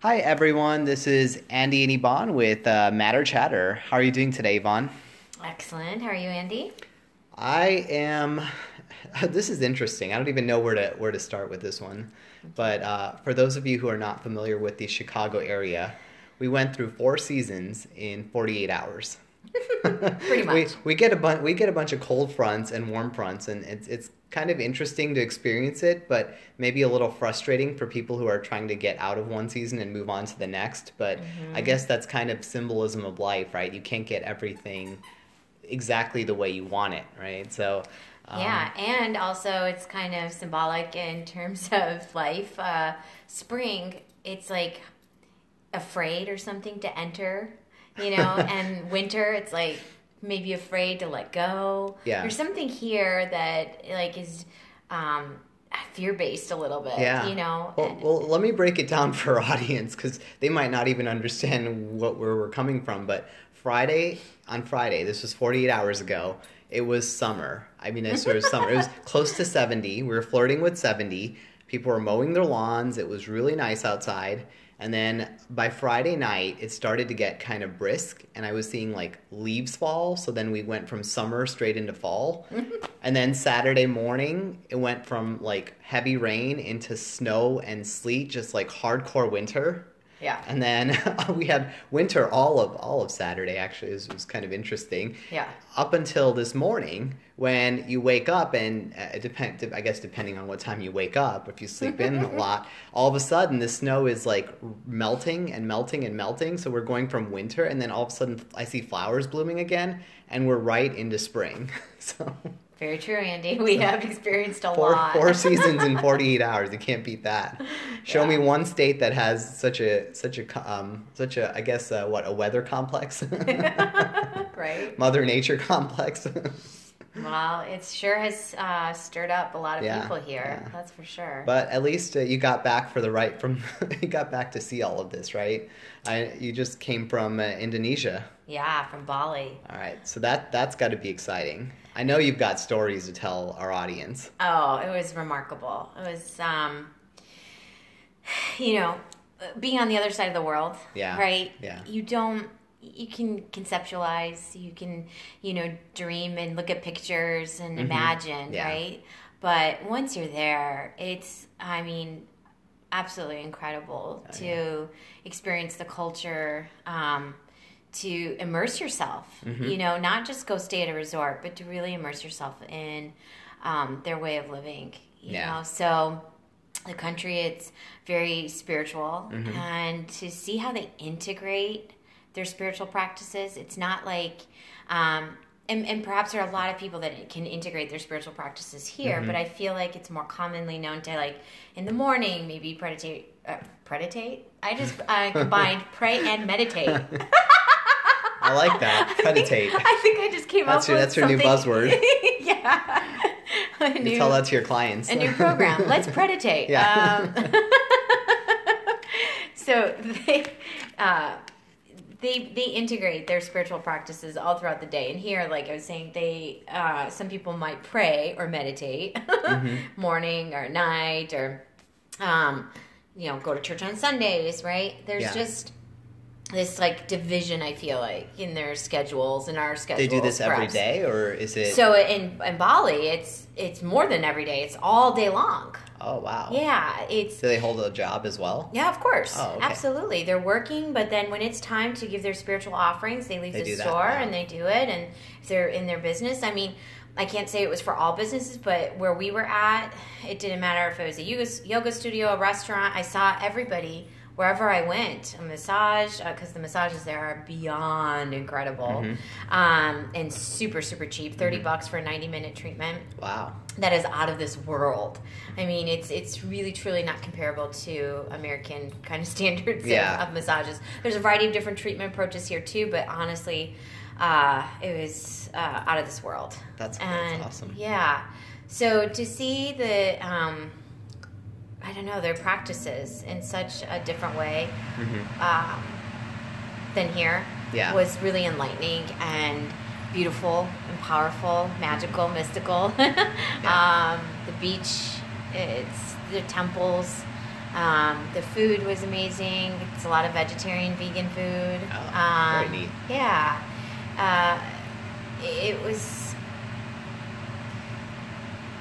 Hi, everyone. This is Andy and Yvonne with uh, Matter Chatter. How are you doing today, Yvonne? Excellent. How are you, Andy? I am. This is interesting. I don't even know where to where to start with this one. But uh, for those of you who are not familiar with the Chicago area, we went through four seasons in 48 hours. Pretty much. we, we get a bunch we get a bunch of cold fronts and warm fronts and it's it's kind of interesting to experience it but maybe a little frustrating for people who are trying to get out of one season and move on to the next but Mm-hmm. i guess that's kind of symbolism of life right you can't get everything exactly the way you want it right so um, yeah, and also it's kind of symbolic in terms of life. Uh, spring, it's like afraid or something to enter, you know, and winter, it's like maybe afraid to let go. Yeah. There's something here that like is um, fear based a little bit, yeah. you know. well, and- well let me break it down for our audience because they might not even understand what where we're coming from but friday on friday this was 48 hours ago it was summer. I mean it was summer. It was close to 70 we were flirting with 70 people were mowing their lawns. It was really nice outside and then by friday night it started to get kind of brisk and i was seeing like leaves fall. So then we went from summer straight into fall. And then saturday morning it went from like heavy rain into snow and sleet just like hardcore winter yeah. and then we had winter all of all of Saturday. Actually, it was, it was kind of interesting. Yeah. Up until this morning, when you wake up, and uh, it depend. I guess depending on what time you wake up, if you sleep in a lot, all of a sudden the snow is like melting and melting and melting. So we're going from winter, and then all of a sudden I see flowers blooming again, and we're right into spring. so Very true, Andy. We have experienced a four lot. four seasons in 48 hours you can't beat that show me one state that has such a such a um such a i guess uh, what a weather complex right? mother nature complex Well, it sure has uh, stirred up a lot of Yeah, people here. yeah. That's for sure. but at least uh, you got back for the right from you got back to see all of this right I, you just came from uh, indonesia yeah, from Bali. all right so that that's got to be exciting i know you've got stories to tell our audience Oh, it was remarkable. It was, um, you know, being on the other side of the world. Yeah, Right. yeah. You don't. You can conceptualize. You can, you know, dream and look at pictures and imagine. Mm-hmm. Yeah. Right. But once you're there, it's. I mean, absolutely incredible Oh, to experience the culture. Um, to immerse yourself, Mm-hmm. you know, not just go stay at a resort, but to really immerse yourself in um, their way of living. You Yeah. know, so the country it's very spiritual, Mm-hmm. and to see how they integrate their spiritual practices, it's not like. Um, and, and perhaps there are a lot of people that can integrate their spiritual practices here, Mm-hmm. but I feel like it's more commonly known to like in the morning maybe preditate, uh, preditate. I just uh, combined pray and meditate. i like that meditate I think I just came That's up your- with that's your new buzzword. yeah. A you tell that to your clients a new program. Let's preditate. Yeah. Um, so they, uh, they they integrate their spiritual practices all throughout the day. And here, like I was saying, they uh, some people might pray or meditate Mm-hmm. morning or night or um, you know go to church on Sundays. Right? There's Yeah. just this like division. I feel like in their schedules and our schedules. they do this every day or is it So in in Bali, it's it's more than every day. It's all day long. oh wow Yeah, it's do they hold a job as well yeah, of course, Oh, okay. absolutely. They're working, but then when it's time to give their spiritual offerings, they leave They the that, store and they do it. And if they're in their business, I mean, I can't say it was for all businesses, but where we were at, it didn't matter if it was a yoga, yoga studio, a restaurant. I saw everybody wherever I went. A massage, because the massages there are beyond incredible, Mm-hmm. um, and super super cheap. 30 bucks for a ninety minute treatment wow that is out of this world. I mean, it's it's really truly not comparable to American kind of standards of- Yeah. of, massages. There's a variety of different treatment approaches here too, but honestly, uh, it was uh, out of this world. That's- that's awesome. Yeah. So to see the um, I don't know their practices in such a different way um, than here Mm-hmm. Yeah. was really enlightening and beautiful and powerful, magical, mystical. um, the beach, it's the temples. Um, the food was amazing. It's a lot of vegetarian, vegan food. Oh, um, very neat. Yeah. Uh, it was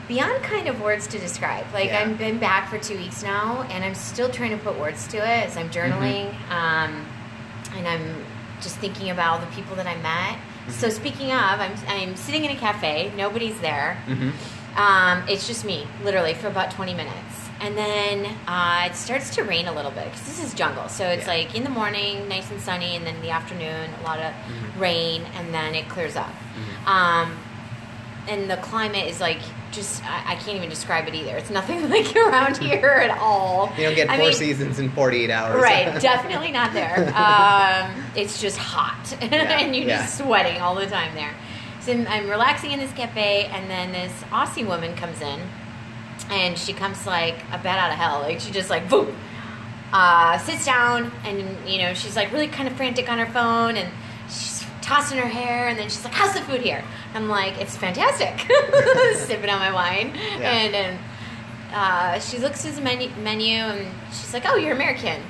beyond kind of words to describe. Like Yeah. I've been back for two weeks now, and I'm still trying to put words to it as I'm journaling, Mm-hmm. um, and I'm just thinking about the people that I met. Mm-hmm. So speaking of, I'm I'm sitting in a cafe. Nobody's there. hmm Um, it's just me, literally, for about 20 minutes. And then uh, it starts to rain a little bit because this is jungle. So it's Yeah. like in the morning, nice and sunny, and then in the afternoon, a lot of Mhm. rain, and then it clears up. Mhm. Um, and the climate is like just, I, I can't even describe it either. It's nothing like around here at all. You don't get I four mean, seasons in 48 hours. Right, definitely not there. Um, it's just hot, Yeah, and you're yeah. just sweating all the time there. So I'm, relaxing in this cafe, and then this Aussie woman comes in, and she comes like a bat out of hell. Like she just like boom, uh, sits down, and you know she's like really kind of frantic on her phone, and tossing her hair, and then she's like, "How's the food here?" I'm like, "It's fantastic," sipping on my wine, Yeah. and and uh, she looks at the menu, menu, and she's like, "Oh, you're American."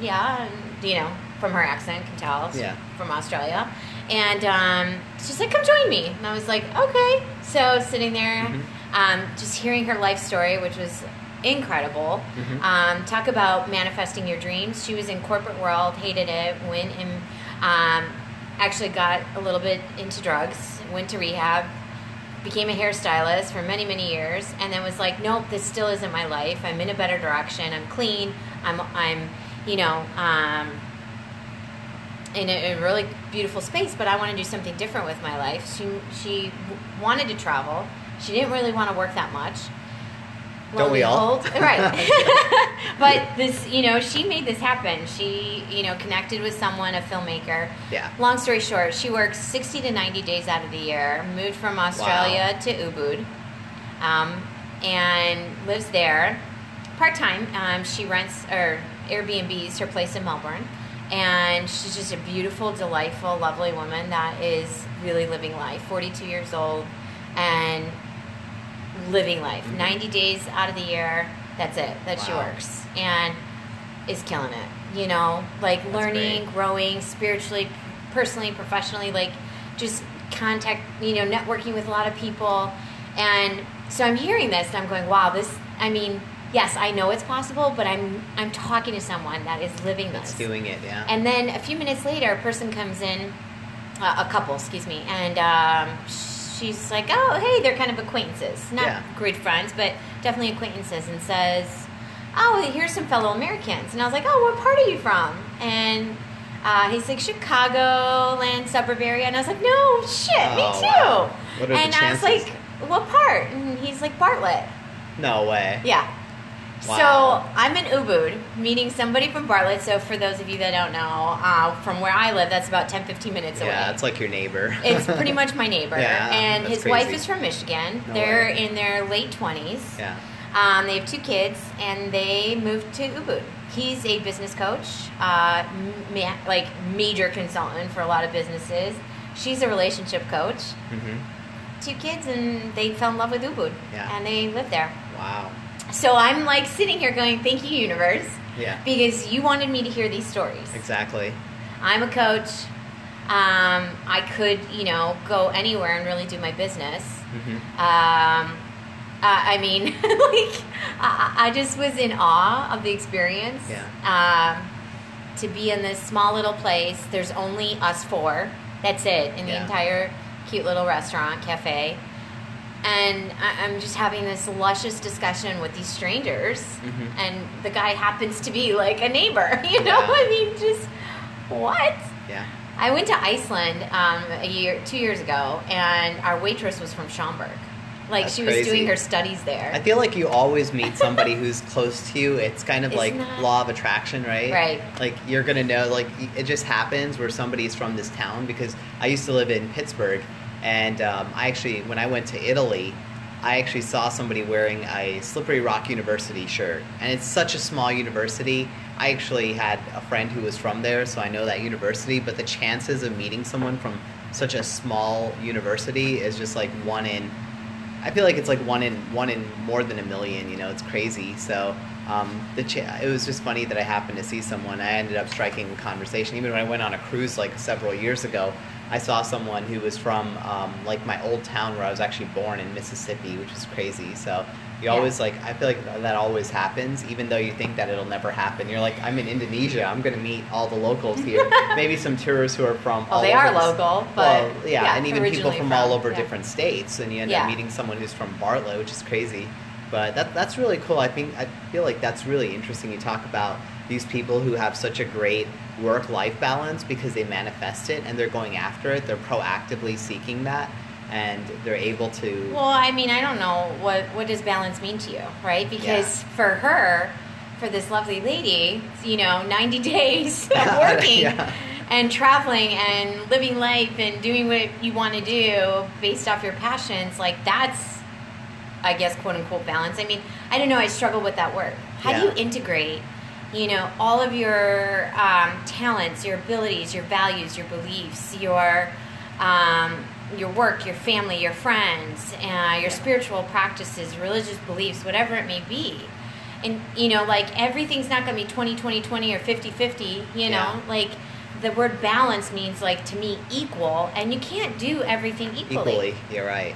Yeah, and, you know, from her accent, can tell. Yeah. From Australia. And um, she's like, come join me. And I was like, okay. So sitting there, Mhm. um, just hearing her life story, which was incredible. Mhm. Um, talk about manifesting your dreams. She was in corporate world, hated it, went and um, actually got a little bit into drugs, went to rehab, became a hairstylist for many many years and then was like nope this still isn't my life. I'm in a better direction. I'm clean. I'm i'm you know um, in a, a really beautiful space but i want to do something different with my life. She she wanted to travel. She didn't really want to work that much Don't we all? right. but this you know she made this happen she you know connected with someone a filmmaker Yeah. Long story short, she works 60 to 90 days out of the year, moved from Australia to Ubud, um, and lives there part time. Um, she rents or Airbnbs her place in Melbourne, and she's just a beautiful, delightful, lovely woman that is really living life. 42 years old and living life. Mhm. 90 days out of the year, that's it, that she Wow. works. And is killing it. You know, like learning, great. growing spiritually, personally, professionally, like just contact, you know, networking with a lot of people. And so I'm hearing this and I'm going, wow, this, I mean, yes, I know it's possible, but I'm, I'm talking to someone that is living That's this. doing it, yeah. And then a few minutes later, a person comes in, uh, a couple, excuse me, and um, she's like, "Oh, hey, they're kind of acquaintances, not Yeah. great friends, but definitely acquaintances," and says, "Oh, here's some fellow Americans." And I was like, "Oh, what part are you from?" And uh, he's like, "Chicagoland suburb area," and I was like, "No, shit, Oh, me too." wow. What are the and I was like, "What part?" And he's like, "Bartlett." no way. Yeah. Wow. So I'm in Ubud, meeting somebody from Bartlett. So for those of you that don't know, uh, from where I live, that's about 10, 15 minutes away. Yeah, it's like your neighbor. It's pretty much my neighbor. Yeah, and his wife is from Michigan. No They're way. in their late 20s. yeah. Um, they have two kids, and they moved to Ubud. He's a business coach, uh, ma- like major consultant for a lot of businesses. She's a relationship coach. hmm Two kids, and they fell in love with Ubud, Yeah. and they live there. Wow. So I'm like sitting here going, "Thank you, universe." Yeah. because you wanted me to hear these stories. Exactly. I'm a coach. Um, I could, you know, go anywhere and really do my business. hmm Um, uh, I mean, like, I, I just was in awe of the experience. Yeah. Um, to be in this small little place, there's only us four. That's it in the Yeah. entire cute little restaurant cafe. And I, I'm just having this luscious discussion with these strangers, Mhm. and the guy happens to be like a neighbor. You know, Yeah. I mean, just what? Yeah. I went to Iceland um, a year, two years ago, and our waitress was from Schaumburg. Like That's she was crazy. doing her studies there. I feel like you always meet somebody who's close to you. It's kind of Isn't like that- law of attraction, right? Right. Like you're gonna know, like it just happens where somebody's from this town. Because I used to live in Pittsburgh, and um, I actually, when I went to Italy, I actually saw somebody wearing a Slippery Rock University shirt, and it's such a small university. I actually had a friend who was from there, so I know that university. But the chances of meeting someone from such a small university is just like one in I feel like it's like one in one in more than a million. You know, it's crazy. So um, the it was just funny that I happened to see someone. I ended up striking a conversation. Even when I went on a cruise like several years ago, I saw someone who was from um, like my old town where I was actually born in Mississippi, which is crazy. So you Yeah. always like I feel like that always happens, even though you think that it'll never happen. You're like, I'm in Indonesia. I'm gonna meet all the locals here. Maybe some tourists who are from. Well, all they over are local, but well, yeah, and even people originally from, all over yeah. different states, and you end Yeah. up meeting someone who's from Bartlett, which is crazy. But that that's really cool. I think I feel like that's really interesting. You talk about these people who have such a great work life balance because they manifest it and they're going after it. They're proactively seeking that, and they're able to. Well, I mean, I don't know what what does balance mean to you, right? Because for her, for this lovely lady, you know, 90 days of working Yeah. and traveling and living life and doing what you want to do based off your passions, like that's I guess quote unquote balance. I mean, I don't know, I struggle with that word. How do you integrate you know all of your um, talents your abilities your values your beliefs your um, your work your family your friends uh, your spiritual practices religious beliefs whatever it may be and you know like everything's not going to be 20 20 20 or 50 50 you know Yeah. like the word balance means like to me equal and you can't do everything Equally, you're right.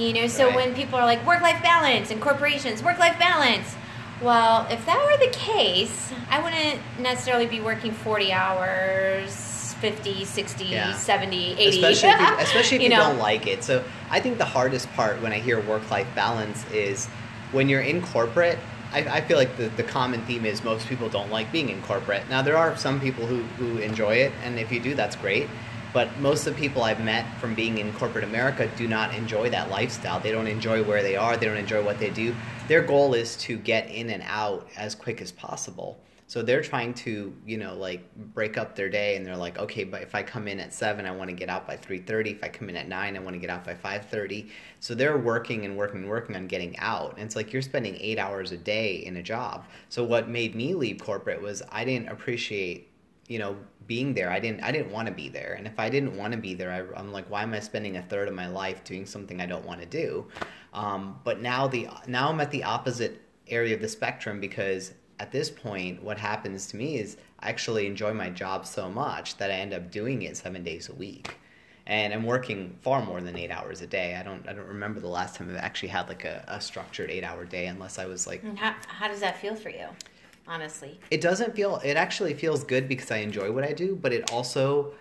You know, so Right. when people are like work life balance and corporations, work life balance, well, if that were the case, I wouldn't necessarily be working 40 hours, 50, 60, Yeah. 70, 80. especially if you, especially if you, know? don't like it. So I think the hardest part when I hear work life balance is when you're in corporate. I, I feel like the, the common theme is most people don't like being in corporate. Now there are some people who, who enjoy it, and if you do, that's great. But most of the people I've met from being in corporate America do not enjoy that lifestyle. They don't enjoy where they are. They don't enjoy what they do. Their goal is to get in and out as quick as possible. So they're trying to, you know, like break up their day, and they're like, okay, but if I come in at seven, I want to get out by three thirty. If I come in at nine, I want to get out by five thirty. So they're working and working and working on getting out. And it's like you're spending eight hours a day in a job. So what made me leave corporate was I didn't appreciate, you know, being there. I didn't. I didn't want to be there. And if I didn't want to be there, I, I'm like, why am I spending a third of my life doing something I don't want to do? Um, but now the now I'm at the opposite area of the spectrum because at this point, what happens to me is I actually enjoy my job so much that I end up doing it seven days a week. And I'm working far more than eight hours a day. I don't I don't remember the last time I've actually had like a, a structured eight hour day unless I was like How, how does that feel for you, honestly? it doesn't feel it actually feels good because I enjoy what I do, but it also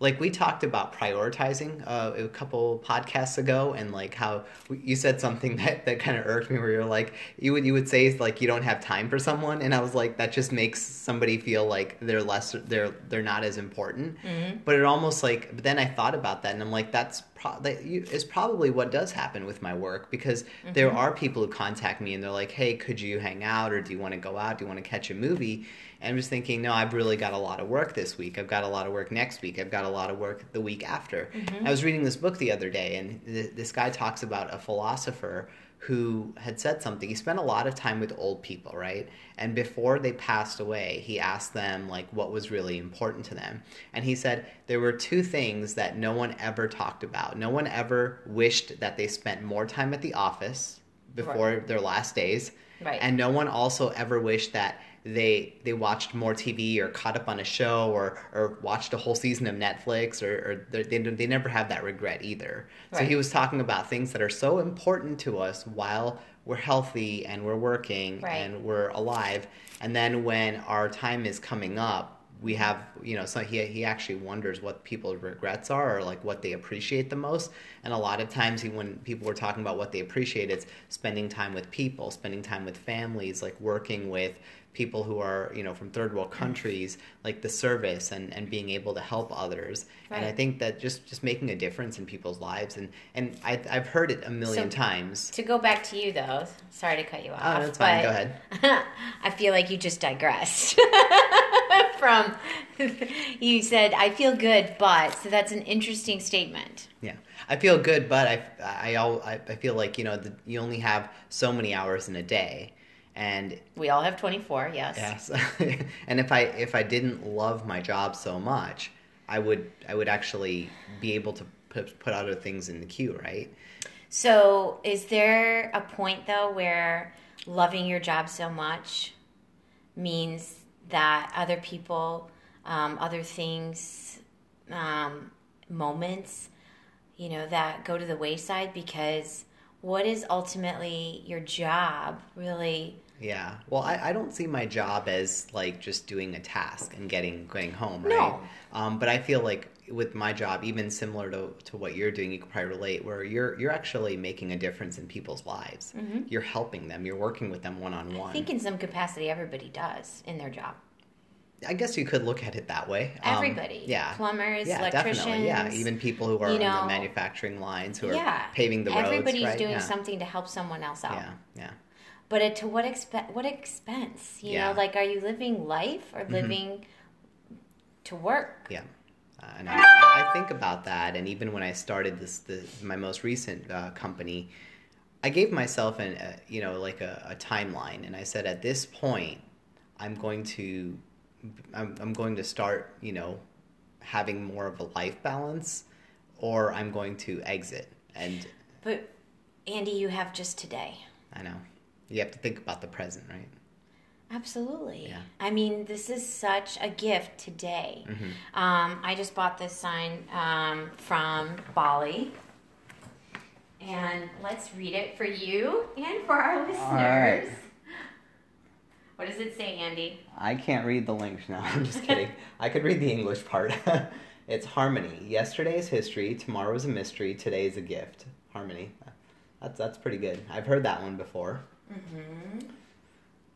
like we talked about prioritizing uh, a couple podcasts ago and like how you said something that, that kind of irked me where you're like you would you would say like you don't have time for someone and I was like that just makes somebody feel like they're less they're they're not as important. But it almost like but then I thought about that and I'm like that's pro- that you, is probably what does happen with my work because there are people who contact me and they're like hey could you hang out or do you want to go out? Do you want to catch a movie and I'm just thinking, no, I've really got a lot of work this week. I've got a lot of work next week. I've got a lot of work the week after. Mm-hmm. I was reading this book the other day, and th- this guy talks about a philosopher who had said something. He spent a lot of time with old people, right? And before they passed away, he asked them like what was really important to them. And he said there were two things that no one ever talked about. No one ever wished that they spent more time at the office before their last days. Right. And no one also ever wished that they they watched more TV or caught up on a show or or watched a whole season of Netflix or, or they they never have that regret either. So he was talking about things that are so important to us while we're healthy and we're working Right. and we're alive, and then when our time is coming up. We have, you know, so he, he actually wonders what people's regrets are or like what they appreciate the most. And a lot of times, he, when people were talking about what they appreciate, it's spending time with people, spending time with families, like working with people who are you know from third world countries like the service and, and being able to help others and i think that just just making a difference in people's lives and and I, i've heard it a million So- times To go back to you, though, sorry to cut you oh, off. oh that's fine go ahead I feel like you just digressed from. you said, "I feel good, but." So that's an interesting statement. yeah i feel good but i i, I, I feel like you know the, you only have so many hours in a day and We all have twenty four. Yes. Yes. and if I if I didn't love my job so much, I would I would actually be able to put put other things in the queue, right? So, is there a point though where loving your job so much means that other people, um, other things, um, moments, you know, that go to the wayside because what is ultimately your job really? Yeah. Well, I, I don't see my job as like just doing a task and getting going home, right? No. Um, but I feel like with my job, even similar to, to what you're doing, you could probably relate, where you're you're actually making a difference in people's lives. You're helping them. You're working with them one on one. I think in some capacity everybody does in their job. I guess you could look at it that way. Um, Everybody. yeah. Plumbers, yeah, electricians. definitely. Yeah, even people who are you on know, the manufacturing lines who are yeah. paving the roads. Everybody's right? doing yeah. something to help someone else out. Yeah, yeah. But at, to what expense? What expense? You Yeah. know, like are you living life or Mm-hmm. living to work? Yeah. Uh, and I, I think about that, and even when I started this, the, my most recent uh, company, I gave myself an, uh, you know, like a, a timeline, and I said, at this point, I'm going to, I'm, I'm going to start, you know, having more of a life balance, or I'm going to exit. And But Andy, you have just today. I know you have to think about the present, right? Absolutely. Yeah. I mean, this is such a gift today. Mm-hmm. Um, I just bought this sign um, from Bali. And let's read it for you and for our listeners. right. What does it say, Andy? I can't read the links now. I'm just kidding. I could read the English part. it's harmony. Yesterday is history. Tomorrow is a mystery. Today is a gift. Harmony. That's that's pretty good. I've heard that one before. Mm-hmm.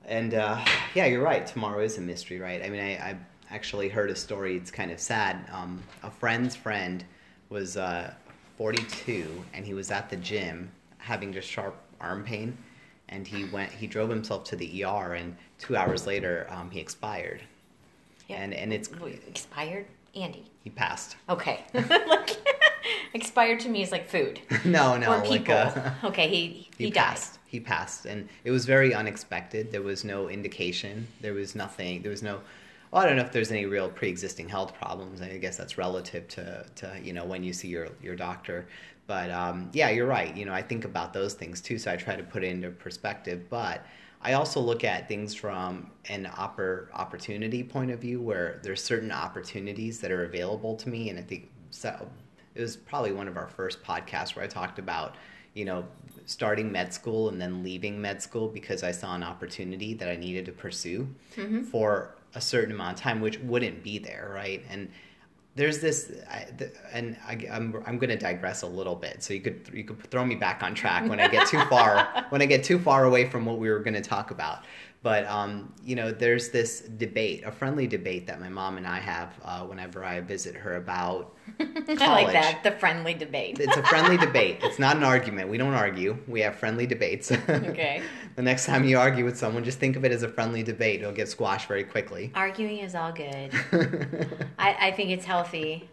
And uh, yeah, you're right. Tomorrow is a mystery, right? I mean, I, I actually heard a story. It's kind of sad. Um, a friend's friend was uh, 42, and he was at the gym having just sharp arm pain, and he went. He drove himself to the ER, and two hours later, um, he expired. Yeah. And and it's expired? Andy. he passed. Okay. like, expired to me is like food. no, no, or like people. uh, okay, he, he, he died. passed. He passed, and it was very unexpected. There was no indication. There was nothing. There was no. Well, I don't know if there's any real pre-existing health problems. I guess that's relative to, to you know when you see your your doctor. But um, yeah, you're right. You know, I think about those things too. So I try to put it into perspective. But I also look at things from an oppor- opportunity point of view, where there's certain opportunities that are available to me, and I think so. It was probably one of our first podcasts where I talked about you know, starting med school and then leaving med school because I saw an opportunity that I needed to pursue mm-hmm. for a certain amount of time, which wouldn't be there, right? And there's this, I, th- and I, I'm I'm going to digress a little bit, so you could you could throw me back on track when I get too far when I get too far away from what we were going to talk about. But um, you know, there's this debate, a friendly debate that my mom and I have uh, whenever I visit her about I like that. The friendly debate. It's a friendly debate. It's not an argument. We don't argue. We have friendly debates. Okay. the next time you argue with someone, just think of it as a friendly debate. It'll get squashed very quickly. Arguing is all good. I, I think it's healthy.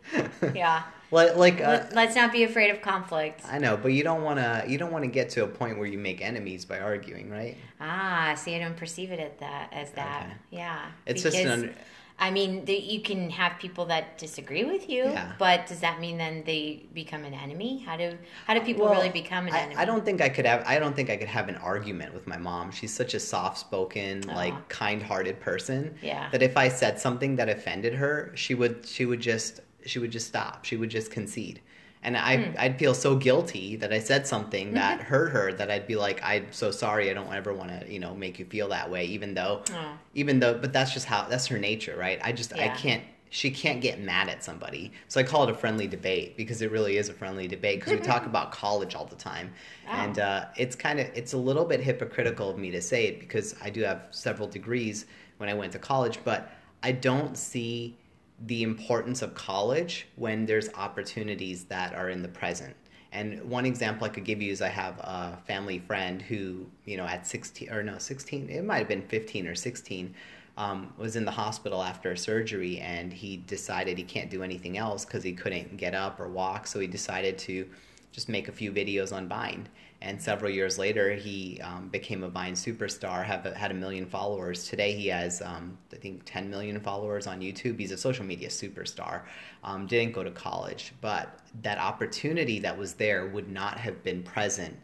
Yeah. Like, like uh, Let- Let's not be afraid of conflict. I know, but you don't want to. You don't want to get to a point where you make enemies by arguing, right? Ah, see, I don't perceive it as that. As that, Okay. yeah. It's just an under- I mean, the, you can have people that disagree with you, Yeah. but does that mean then they become an enemy? How do how do people Well, really become an I, enemy? I don't think I could have. I don't think I could have an argument with my mom. She's such a soft-spoken, Aw. like kind-hearted person. Yeah. That if I said something that offended her, she would. She would just. She would just stop. She would just concede. And I, Hmm. I'd feel so guilty that I said something that hurt her that I'd be like, I'm so sorry. I don't ever want to, you know, make you feel that way. Even though, Oh. even though, but that's just how that's her nature, right? I just, I can't. She can't get mad at somebody. So I call it a friendly debate because it really is a friendly debate because we talk about college all the time. Oh. And uh, it's kind of it's a little bit hypocritical of me to say it because I do have several degrees when I went to college, but I don't see the importance of college when there's opportunities that are in the present. And one example I could give you is I have a family friend who, you know, at 16 or no, 16, it might have been 15 or 16, um, was in the hospital after a surgery and he decided he can't do anything else because he couldn't get up or walk. So he decided to just make a few videos on Vine. And several years later, he um, became a Vine superstar, have a, had a million followers. Today, he has, um, I think, 10 million followers on YouTube. He's a social media superstar. Um, didn't go to college, but that opportunity that was there would not have been present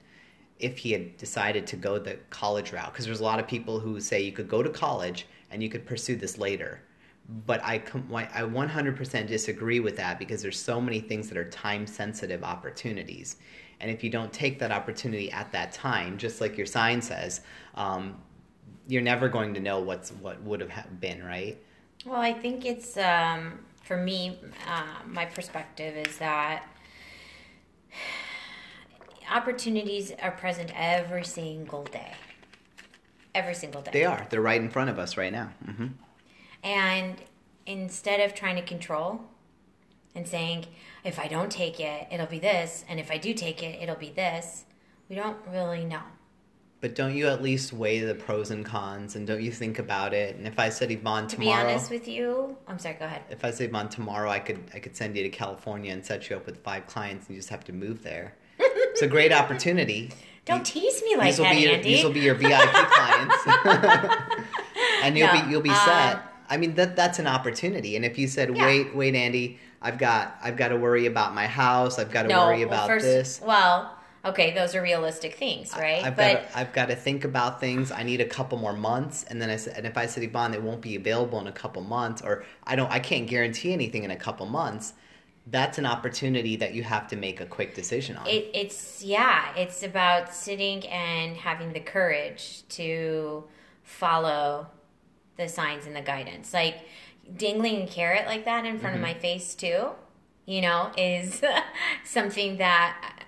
if he had decided to go the college route. Because there's a lot of people who say you could go to college and you could pursue this later. But I, com- I 100% disagree with that because there's so many things that are time sensitive opportunities. And if you don't take that opportunity at that time, just like your sign says, um, you're never going to know what's what would have been, right? Well, I think it's um, for me. Uh, my perspective is that opportunities are present every single day. Every single day. They are. They're right in front of us right now. Mm-hmm. And instead of trying to control and saying, if I don't take it, it'll be this, and if I do take it, it'll be this, we don't really know. But don't you at least weigh the pros and cons, and don't you think about it? And if I said Yvonne tomorrow, to be honest with you, I'm sorry. Go ahead. If I said Yvonne tomorrow, I could I could send you to California and set you up with five clients, and you just have to move there. it's a great opportunity. Don't tease me like that, your, Andy. These will be your VIP clients, and you'll no, be you'll be set. I mean that that's an opportunity. And if you said, yeah. "Wait, wait, Andy, I've got I've got to worry about my house. I've got to no, worry about well, first, this." Well, okay, those are realistic things, right? I, have but got to, I've got to think about things. I need a couple more months, and then I said, and if I said, "Yvonne, it won't be available in a couple months," or I don't, I can't guarantee anything in a couple months that's an opportunity that you have to make a quick decision on. It, it's yeah, it's about sitting and having the courage to follow the signs and the guidance. Like dangling a carrot like that in front mm-hmm. of my face too, you know, is something that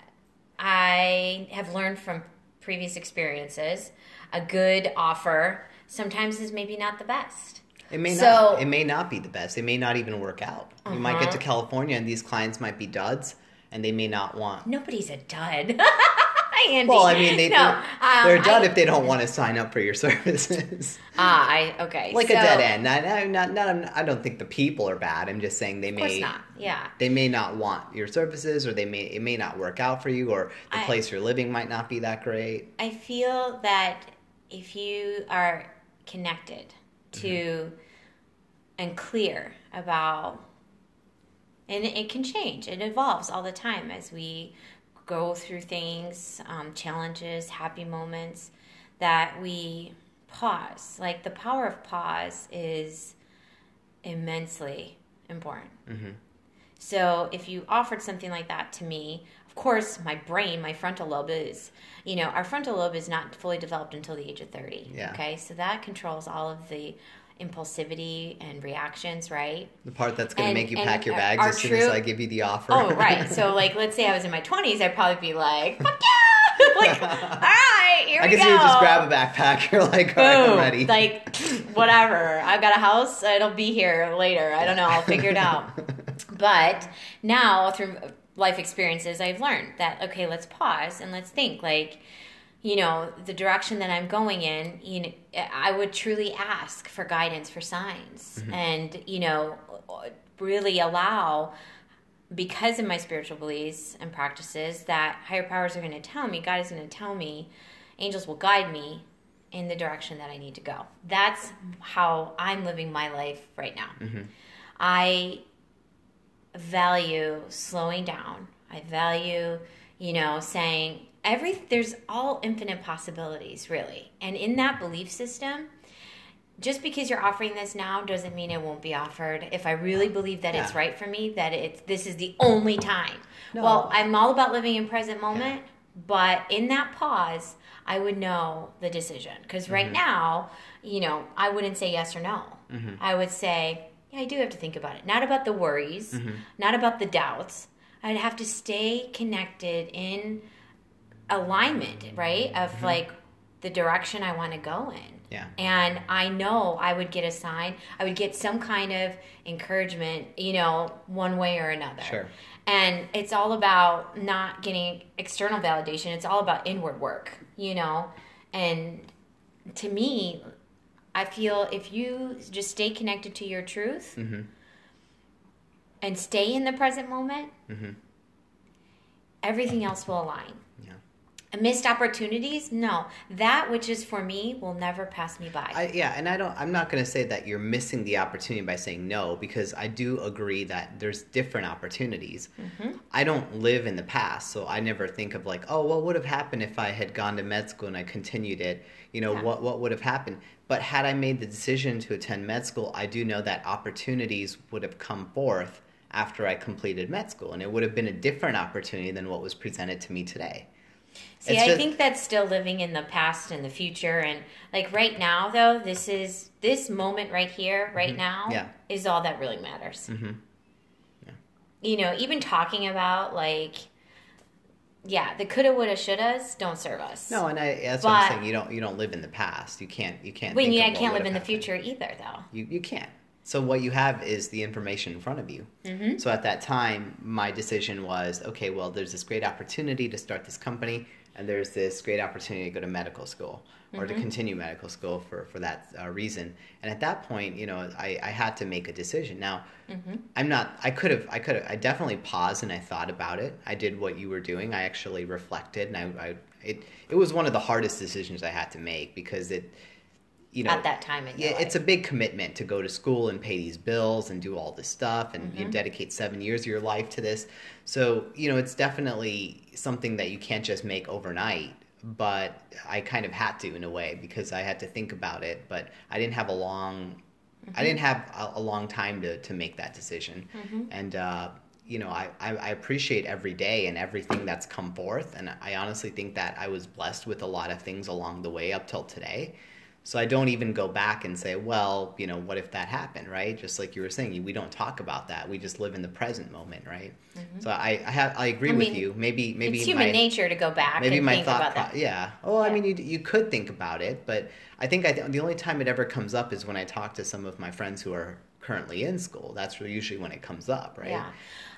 I have learned from previous experiences. A good offer sometimes is maybe not the best. It may so, not. It may not be the best. It may not even work out. Uh-huh. You might get to uh-huh. California and these clients might be duds, and they may not want. Nobody's a dud. Andy. Well, I mean, they, no, they're, um, they're done I, if they don't want to sign up for your services. Ah, I okay. Like so, a dead end. I, not, not, I don't think the people are bad. I'm just saying they may not. Yeah. They may not want your services, or they may it may not work out for you, or the I, place you're living might not be that great. I feel that if you are connected to mm-hmm. and clear about and it can change it evolves all the time as we go through things um, challenges happy moments that we pause like the power of pause is immensely important mm-hmm. so if you offered something like that to me of course my brain my frontal lobe is you know our frontal lobe is not fully developed until the age of 30 yeah. okay so that controls all of the impulsivity and reactions, right? The part that's going to make you pack your bags as soon true, as I give you the offer. Oh, right. So, like, let's say I was in my 20s, I'd probably be like, fuck yeah! like, all right, here I we go. I see you just grab a backpack. You're like, all right, I'm ready. Like, whatever. I've got a house. It'll be here later. I don't know. I'll figure it out. but now, through life experiences, I've learned that, okay, let's pause and let's think. Like, you know the direction that i'm going in you know i would truly ask for guidance for signs mm-hmm. and you know really allow because of my spiritual beliefs and practices that higher powers are going to tell me god is going to tell me angels will guide me in the direction that i need to go that's how i'm living my life right now mm-hmm. i value slowing down i value you know saying every there's all infinite possibilities really and in that belief system just because you're offering this now doesn't mean it won't be offered if i really believe that yeah. it's right for me that it's this is the only time no. well i'm all about living in present moment yeah. but in that pause i would know the decision because right mm-hmm. now you know i wouldn't say yes or no mm-hmm. i would say yeah i do have to think about it not about the worries mm-hmm. not about the doubts i'd have to stay connected in alignment, right? Of mm-hmm. like the direction I want to go in. Yeah. And I know I would get a sign, I would get some kind of encouragement, you know, one way or another. Sure. And it's all about not getting external validation, it's all about inward work, you know? And to me, I feel if you just stay connected to your truth mm-hmm. and stay in the present moment, mm-hmm. everything else will align. Missed opportunities no that which is for me will never pass me by I, yeah, and I don't. I'm not going to say that you're missing the opportunity by saying no, because I do agree that there's different opportunities. Mm-hmm. I don't live in the past, so I never think of like, oh, what would have happened if I had gone to med school and I continued it? You know, Yeah. what what would have happened? But had I made the decision to attend med school, I do know that opportunities would have come forth after I completed med school, and it would have been a different opportunity than what was presented to me today. See, It's I think that's still living in the past and the future. And like right now, though, this is this moment right here, right now, Mm-hmm. Yeah. is all that really matters. Mhm. Yeah. You know, even talking about like, yeah, the coulda, woulda, shouldas don't serve us. No, and I, that's what I'm saying. You don't you don't live in the past. You can't you can't. you of I can't live in the future either, though. You you can't. So what you have is the information in front of you. Mm-hmm. So at that time, my decision was okay. Well, there's this great opportunity to start this company, and there's this great opportunity to go to medical school or Mm-hmm. to continue medical school for for that uh, reason. And at that point, you know, I, I had to make a decision. Now, Mm-hmm. I'm not. I could have. I could have. I definitely paused and I thought about it. I did what you were doing. I actually reflected, and I. I it it was one of the hardest decisions I had to make because it. You know, At that time in yeah, it's a big commitment to go to school and pay these bills and do all this stuff and Mm-hmm. you dedicate seven years of your life to this. So, you know, it's definitely something that you can't just make overnight. But I kind of had to in a way because I had to think about it. But I didn't have a long, Mm-hmm. I didn't have a, a long time to, to make that decision. Mm-hmm. And, uh, you know, I, I, I appreciate every day and everything that's come forth. And I honestly think that I was blessed with a lot of things along the way up till today. So I don't even go back and say, well, you know, what if that happened, right? Just like you were saying, we don't talk about that. We just live in the present moment, right? So I, I have, I agree Mm-hmm. I with mean, you. Maybe, maybe it's human my, nature to go back maybe and my think thought, about pro- that. yeah. Oh, I mean, you, you could think about it, but I think I, the only time it ever comes up is when I talk to some of my friends who are currently in school. That's usually when it comes up, right? Yeah,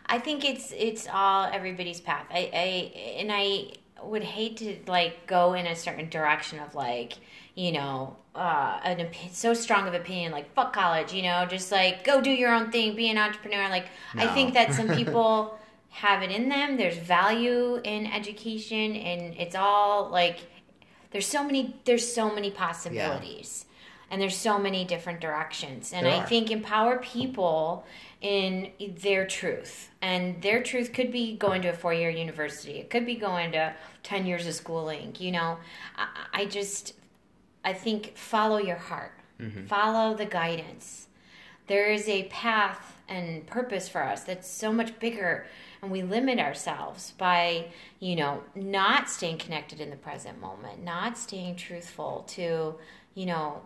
I think it's it's all everybody's path. I, I and I would hate to like go in a certain direction of like you know uh, an opi- so strong of opinion like fuck college. You know, just like go do your own thing, be an entrepreneur. Like I think that some people have it in them. There's value in education, and it's all like there's so many there's so many possibilities and there's so many different directions and There i are. think empower people in their truth. And their truth could be going to a four-year university. It could be going to 10 years of schooling you know? I, I just i think follow your heart. Mm-hmm. Follow the guidance. There is a path and purpose for us that's so much bigger and we limit ourselves by you know not staying connected in the present moment not staying truthful to you know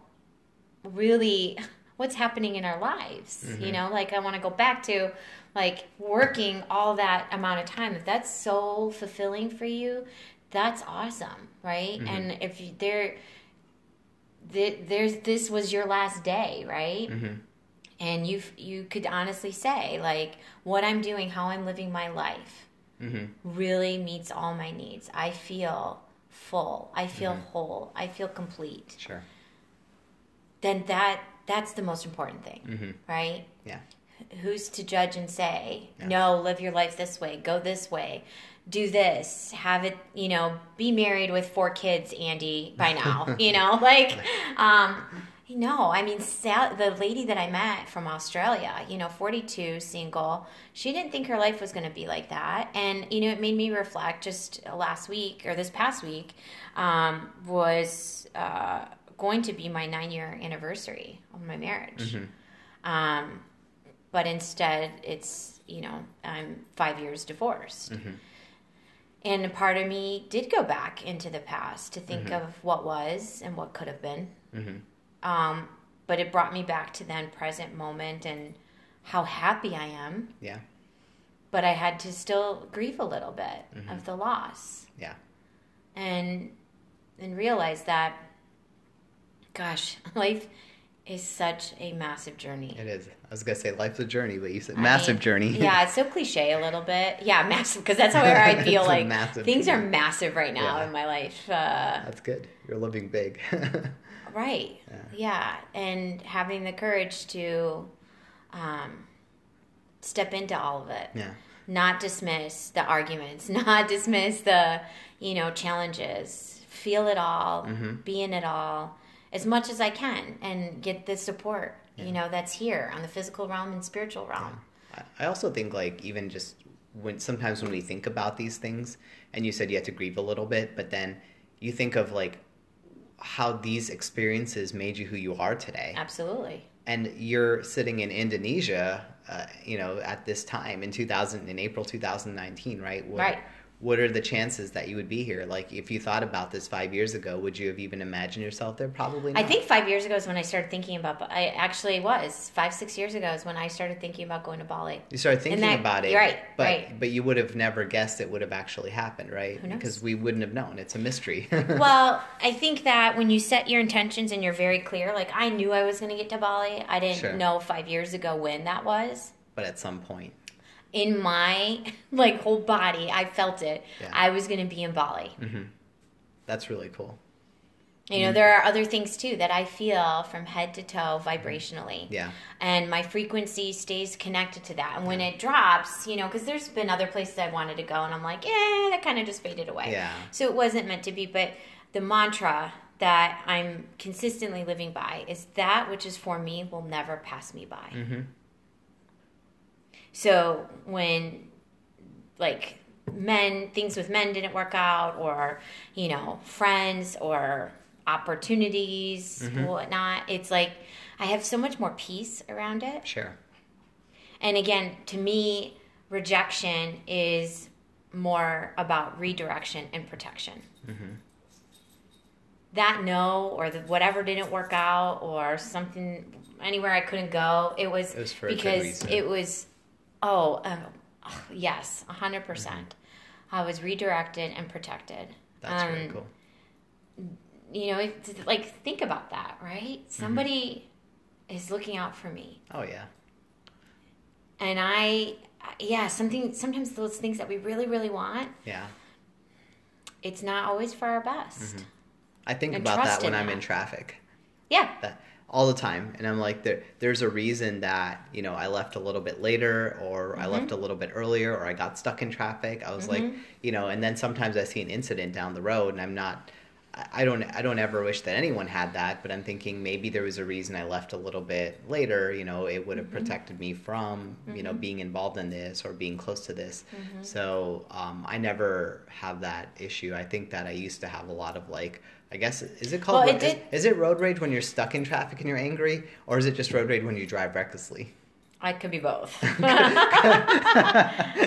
really what's happening in our lives you mm-hmm. know? Like i want to go back to like working all that amount of time. If that's so fulfilling for you that's awesome right? Mm-hmm. And if you, there th- there's this was your last day right? Mm-hmm. And you you could honestly say like what i'm doing how i'm living my life Mm-hmm. really meets all my needs. I feel full. I feel whole. I feel complete. Sure. then that that's the most important thing Mm-hmm. right Yeah. who's to judge and say Yeah. no live your life this way go this way do this have it you know be married with four kids andy by now you know like um no i mean Sal, the lady that i met from australia you know 42 single she didn't think her life was going to be like that and you know it made me reflect just last week or this past week um, was uh, going to be my nine year anniversary of my marriage. Mm-hmm. Um, but instead it's you know i'm five years divorced. Mm-hmm. And a part of me did go back into the past to think mm-hmm. of what was and what could have been. Um, but it brought me back to then present moment and how happy i am. Yeah. but i had to still grieve a little bit of the loss. Yeah. and and realize that gosh life is such a massive journey It is. I was gonna say life's a journey, but you said massive journey. Yeah, it's so cliche a little bit. Yeah, massive because that's how I feel like massive things are massive right now Yeah. in my life. Uh, That's good. You're living big. right. Yeah. and having the courage to um, step into all of it. yeah. not dismiss the arguments, not dismiss the, you know, challenges. Feel it all, Mm-hmm. be in it all as much as I can and get the support, you know, that's here on the physical realm and spiritual realm. I- I also think like even just when sometimes when we think about these things, and you said you had to grieve a little bit, but then you think of like how these experiences made you who you are today. Absolutely. and you're sitting in Indonesia, uh, you know, at this time in 2000 in April 2019, right? What, Right. What are the chances that you would be here? Like, if you thought about this five years ago, would you have even imagined yourself there? Probably. Not. I think five years ago is when I started thinking about. I actually was five, six years ago is when I started thinking about going to Bali. you started thinking that- about it, right, But right. but you would have never guessed it would have actually happened, right? Who knows? Because we wouldn't have known. It's a mystery. well, I think that when you set your intentions and you're very clear, like I knew I was going to get to Bali. I didn't Sure. know five years ago when that was. but at some point, In my like whole body, I felt it. Yeah. I was going to be in Bali. Mm-hmm. that's really cool. You know, mm-hmm. there are other things too that I feel from head to toe mm-hmm. vibrationally. Yeah. And my frequency stays connected to that. And when it drops, you know, because there's been other places I wanted to go and I'm like, yeah, that kind of just faded away. Yeah. So it wasn't meant to be. But the mantra that I'm consistently living by is that which is for me will never pass me by. Mm-hmm. So when like men things with men didn't work out or you know friends or opportunities mm-hmm. whatnot it's like i have so much more peace around it. Sure. and again to me rejection is more about redirection and protection. Mm-hmm. That no or the whatever didn't work out or something anywhere i couldn't go it was, It was for because it was oh um, yes 100% i was redirected and protected That's really Um, cool. you know it's, like think about that right Mm-hmm. somebody is looking out for me Oh yeah. and i yeah something sometimes those things that we really really want Yeah. it's not always for our best Mm-hmm. I think And about that when in I'm in traffic. yeah that all the time. And i'm like there there's a reason that you know i left a little bit later or i mm-hmm. left a little bit earlier or i got stuck in traffic. I was like mm-hmm. you know and then sometimes i see an incident down the road and i'm not I- don't I don't ever wish that anyone had that, but I'm thinking maybe there was a reason I left a little bit later, you know, it would have mm-hmm. protected me from, you know, being involved in this or being close to this. So um, I never have that issue. I think that I used to have a lot of like I guess is it called Well, it ro- is- is it road rage when you're stuck in traffic and you're angry, or is it just road rage when you drive recklessly? I could be both.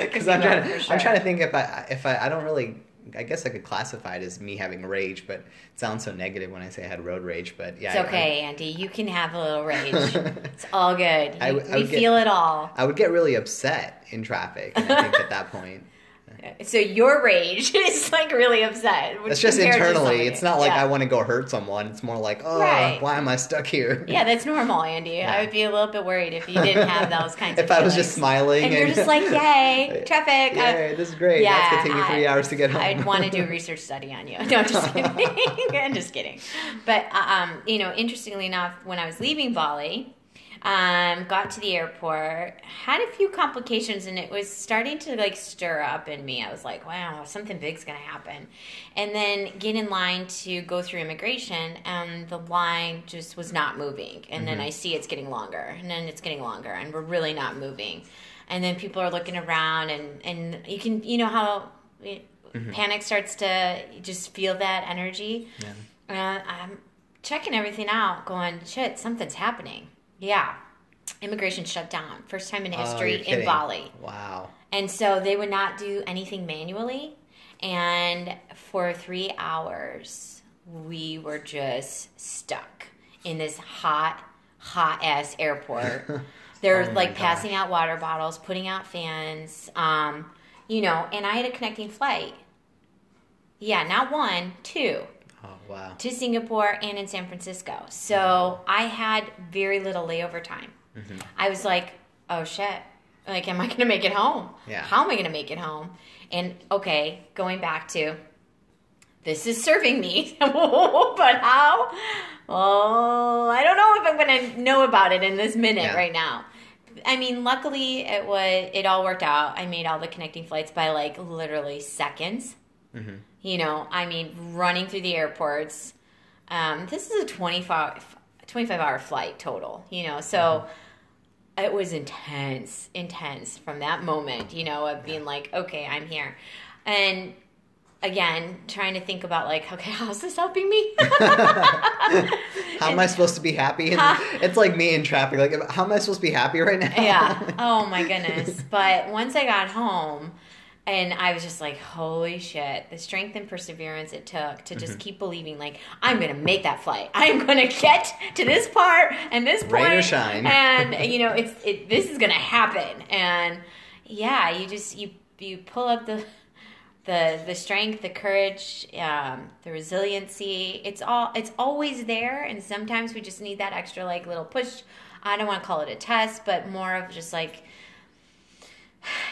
Because I'm trying, to, sure. I'm trying to think if I if I, I don't really. I guess I could classify it as me having rage, but it sounds so negative when I say I had road rage. But yeah, It's I- okay, Andy. You can have a little rage. it's all good. I You- would- I we get- feel it all. I would get really upset in traffic. I think at that point, So your rage is like really upset. it's just internally. It's not like Yeah. I want to go hurt someone. It's more like, oh, Right. why am I stuck here? Yeah, that's normal, Andy. Yeah. I would be a little bit worried if you didn't have those kinds of if I was just smiling and you're just like, yay, traffic. I- Yay, this is great. Yeah, That's gonna take me three I- hours to get home. I'd want to do a research study on you. No, I'm just kidding. I'm just kidding. But uh, um, you know, interestingly enough, when I was leaving Bali, um, got to the airport, had a few complications, and it was starting to like stir up in me. I was like, wow, something big's gonna happen. And then get in line to go through immigration, and the line just was not moving. And then I see it's getting longer, and then it's getting longer, and we're really not moving. And then people are looking around, and and you can you know how. It, Panic starts to just feel that energy. Yeah. Uh, I'm checking everything out, going, shit, something's happening. Yeah. Immigration shut down. First time in Oh, history you're in. Bali. Wow. And so they would not do anything manually. And for three hours, we were just stuck in this hot, hot ass airport. They're Oh like gosh. passing out water bottles, putting out fans, um, you know, and I had a connecting flight. Yeah, not one, two Oh wow. to Singapore and in San Francisco. So I had very little layover time. Mm-hmm. I was like, oh shit. Like, am I going to make it home? Yeah. How am I going to make it home? And okay, going back to this is serving me, but how? Oh, I don't know if I'm going to know about it in this minute Yeah. right now. I mean, luckily it was it all worked out. I made all the connecting flights by like literally seconds. Mm-hmm. You know, I mean, running through the airports. Um, this is a 25, 25 hour flight total. You know, so. Mm-hmm. It was intense, intense from that moment, you know, of being like, okay, I'm here. And again, trying to think about like, okay, how's this helping me? How am I supposed to be happy? It's like me in traffic. Like, how am I supposed to be happy right now? yeah. Oh my goodness. But once I got home, and I was just like, holy shit, the strength and perseverance it took to Mm-hmm. just keep believing, like, I'm going to make that flight. I'm going to get to this part and this point. Rain or shine. And, you know, it's, it, this is going to happen. And yeah, you just, you, you pull up the, the, the strength, the courage, um, the resiliency. It's all, it's always there. And sometimes we just need that extra, like, little push. I don't want to call it a test, but more of just like,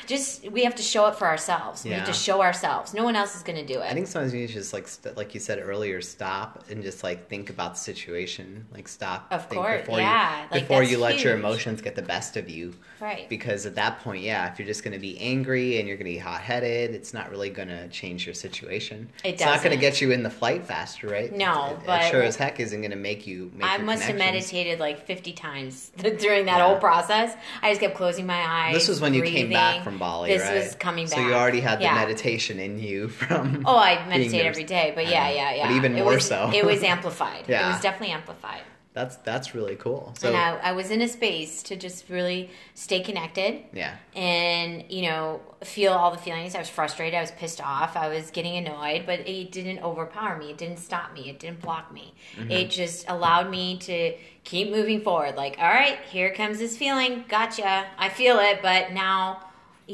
just we have to show it for ourselves. We have to show ourselves. No one else is going to do it. I think sometimes you need to just like, st- like you said earlier, stop and just like think about the situation. Like stop. Of think course, before yeah, You, like, before you let your emotions get the best of you. right. Because at that point, yeah, if you're just going to be angry and you're going to be hot headed, it's not really going to change your situation. It it's not going to get you in the flight faster, right? No, It- it but- sure as heck isn't going to make you. Make I must have meditated like 50 times during that Yeah. whole process. I just kept closing my eyes. This was when you came back breathing. from Bali, This right? was coming back. So you already had the Yeah. meditation in you from. Oh, I meditate every day, but yeah, yeah, yeah. But even it more was, so. it was amplified. Yeah. It was definitely amplified. That's that's really cool. So and I, I was in a space to just really stay connected yeah, and you know feel all the feelings i was frustrated i was pissed off i was getting annoyed but it didn't overpower me it didn't stop me it didn't block me Mm-hmm. it just allowed me to keep moving forward like all right here comes this feeling gotcha i feel it but now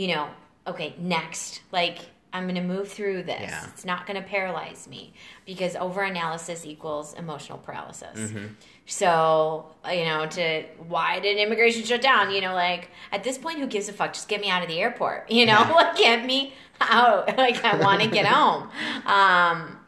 you know okay next like i'm going to move through this Yeah. it's not going to paralyze me because overanalysis equals emotional paralysis Mm-hmm. so, you know, to why did immigration shut down? You know, like at this point, who gives a fuck? Just get me out of the airport. You know, Yeah. like get me out. Like I want to get home. Um,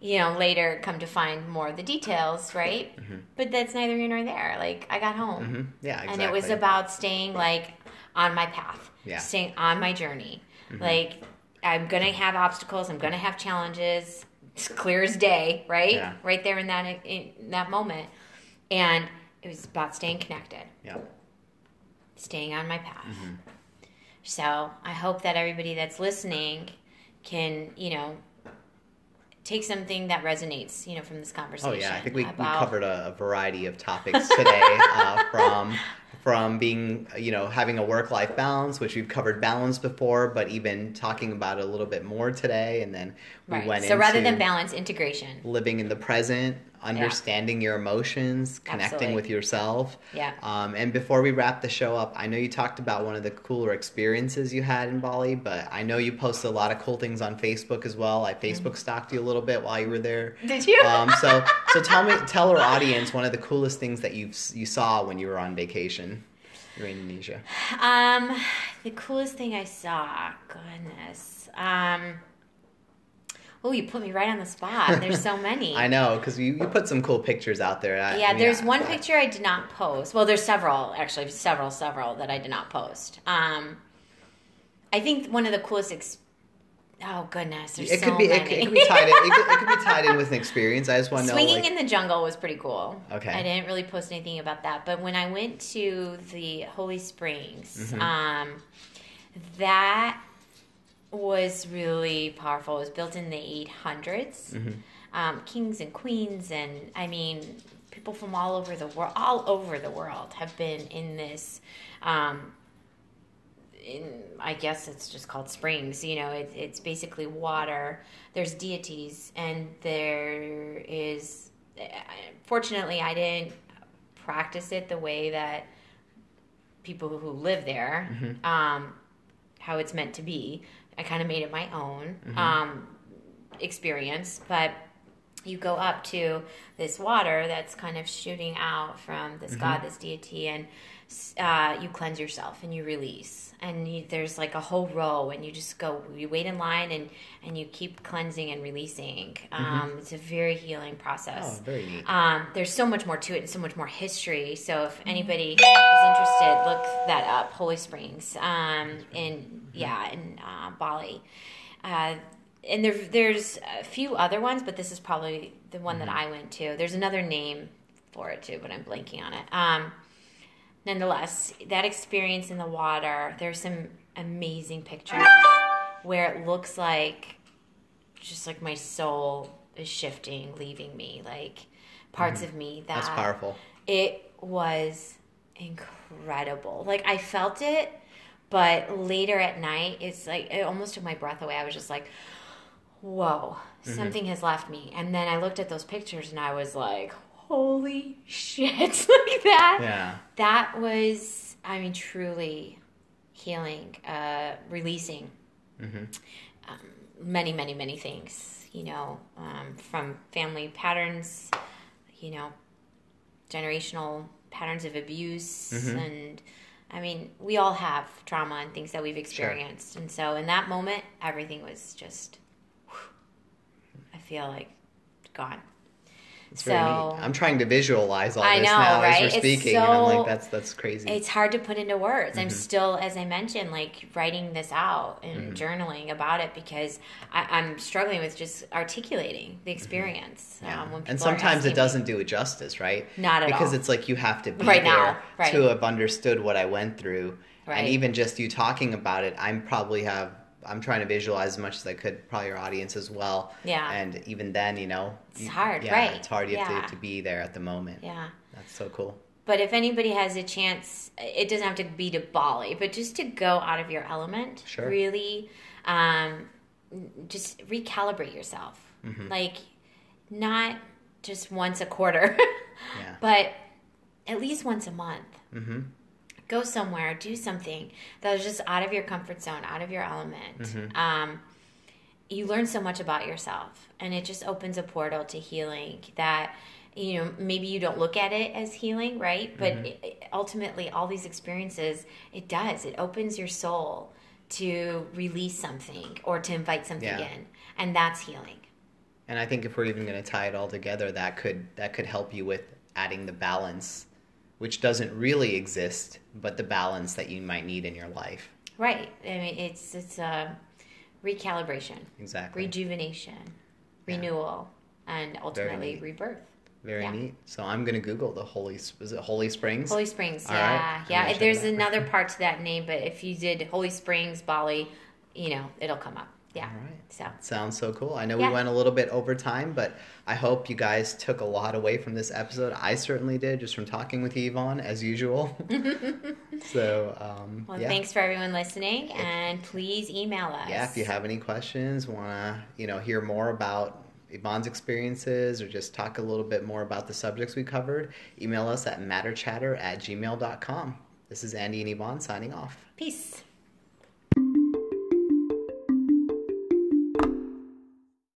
you know, later come to find more of the details, right? But that's neither here nor there. Like I got home, hmm yeah, exactly. and it was about staying like on my path, Yeah. Mm-hmm. staying on my journey. Like I'm gonna have obstacles. I'm gonna have challenges. It's clear as day, right? Yeah. Right there in that in that moment, and it was about staying connected, yeah. staying on my path. Mm-hmm. So I hope that everybody that's listening can, you know, take something that resonates, you know, from this conversation. Oh yeah, I think we, we covered a, a variety of topics today, uh, from from being you know having a work life balance, which we've covered balance before, but even talking about it a little bit more today, and then we Right. went so rather than balance, integration. living in the present, understanding your emotions, connecting Absolutely. with yourself. Yeah. Um, and before we wrap the show up, I know you talked about one of the cooler experiences you had in Bali, but I know you posted a lot of cool things on Facebook as well. I Facebook stalked you a little bit while you were there. Did you? Um, so, so tell me, tell our audience one of the coolest things that you you saw when you were on vacation in Indonesia. Um, the coolest thing I saw, goodness. Um, oh, you put me right on the spot. There's so many. I know because you, you put some cool pictures out there. I- Yeah, I mean, there's I- one picture I did not post. Well, there's several actually, several, several that I did not post. Um, I think one of the coolest. Ex- oh goodness, there's It so could be it many. could, it could be tied in. It could, it could be tied in with an experience. I just want to know. Swinging like, in the jungle was pretty cool. Okay. I didn't really post anything about that, but when I went to the Holy Springs, Mhm. um, that was really powerful. It was built in the 800s. Mhm. Um, kings and queens, and I mean, people from all over the world, all over the world, have been in this. Um, in, I guess it's just called springs. You know, it, it's basically water. There's deities, and there is. Fortunately, I didn't practice it the way that people who live there, Mhm. um, how it's meant to be. I kind of made it my own Mhm. um, experience, but you go up to this water that's kind of shooting out from this Mm-hmm. god, this deity, and uh, you cleanse yourself and you release. And you, there's like a whole row, and you just go, you wait in line and, and you keep cleansing and releasing. Um, It's a very healing process. Mm-hmm. Oh, very neat. Um, there's so much more to it and so much more history. So if anybody is interested, look that up. Holy Springs, um, in yeah, in uh, Bali. Uh, and there, there's a few other ones, but this is probably the one that I went to. There's another name for it too, but I'm blanking on it. Nonetheless, that experience in the water, there's some amazing pictures where it looks like just like my soul is shifting, leaving me, like parts of me that That's powerful. it was incredible. Like I felt it, but later at night, it's like it almost took my breath away. I was just like, "Whoa, Mm-hmm. something has left me." And then I looked at those pictures and I was like, "Holy shit!" like that. Yeah. That was, I mean, truly healing, uh, releasing Mm-hmm. um, many, many, many things. You know, um, from family patterns, you know, generational patterns of abuse, Mm-hmm. and I mean, we all have trauma and things that we've experienced, and so in that moment, everything was just. whew, I feel like gone. It's So- neat. I'm trying to visualize all I this know, now right? as we're speaking, and I'm so- like, that's that's crazy. It's hard to put into words. Mm-hmm. I'm still, as I mentioned, like writing this out and Mm-hmm. journaling about it because I, I'm struggling with just articulating the experience. Mm-hmm. Yeah. Um, and sometimes it doesn't do it justice, right? Not at because all. it's like you have to be Right there now, right. to have understood what I went through, Right. and even just you talking about it, I'm probably have I'm trying to visualize as much as I could, probably your audience as well. Yeah. And even then, you know, It's you- hard, yeah, right. It's hard. You have to, to be there at the moment. Yeah. That's so cool. But if anybody has a chance, it doesn't have to be to Bali, but just to go out of your element, Sure. really, um, just recalibrate yourself. Mm-hmm. Like, not just once a quarter, Yeah. but at least once a month. Mm-hmm. Go somewhere, do something that is just out of your comfort zone, out of your element. Mm-hmm. Um, you learn so much about yourself, and it just opens a portal to healing that you know maybe you don't look at it as healing right but Mm-hmm. it, ultimately all these experiences it does it opens your soul to release something or to invite something Yeah. in and that's healing And I think if we're even going to tie it all together, that could that could help you with adding the balance, which doesn't really exist, but the balance that you might need in your life. right i mean it's it's a recalibration Exactly. rejuvenation Yeah. renewal and ultimately rebirth Very yeah. neat. So I'm going to Google the Holy. Was it Holy Springs? Holy Springs, All yeah, right. Yeah. There's another part to that name, but if you did Holy Springs, Bali, you know, it'll come up. Yeah. All right. So Sounds so cool. I know Yeah. we went a little bit over time, but I hope you guys took a lot away from this episode. I certainly did, just from talking with Yvonne as usual. so, um, well, yeah. thanks for everyone listening, and please email us. yeah, if you have any questions, want to you know hear more about Yvonne's experiences or just talk a little bit more about the subjects we covered, email us at matterchatter at gmail.com. This is Andy and Yvonne signing off. peace.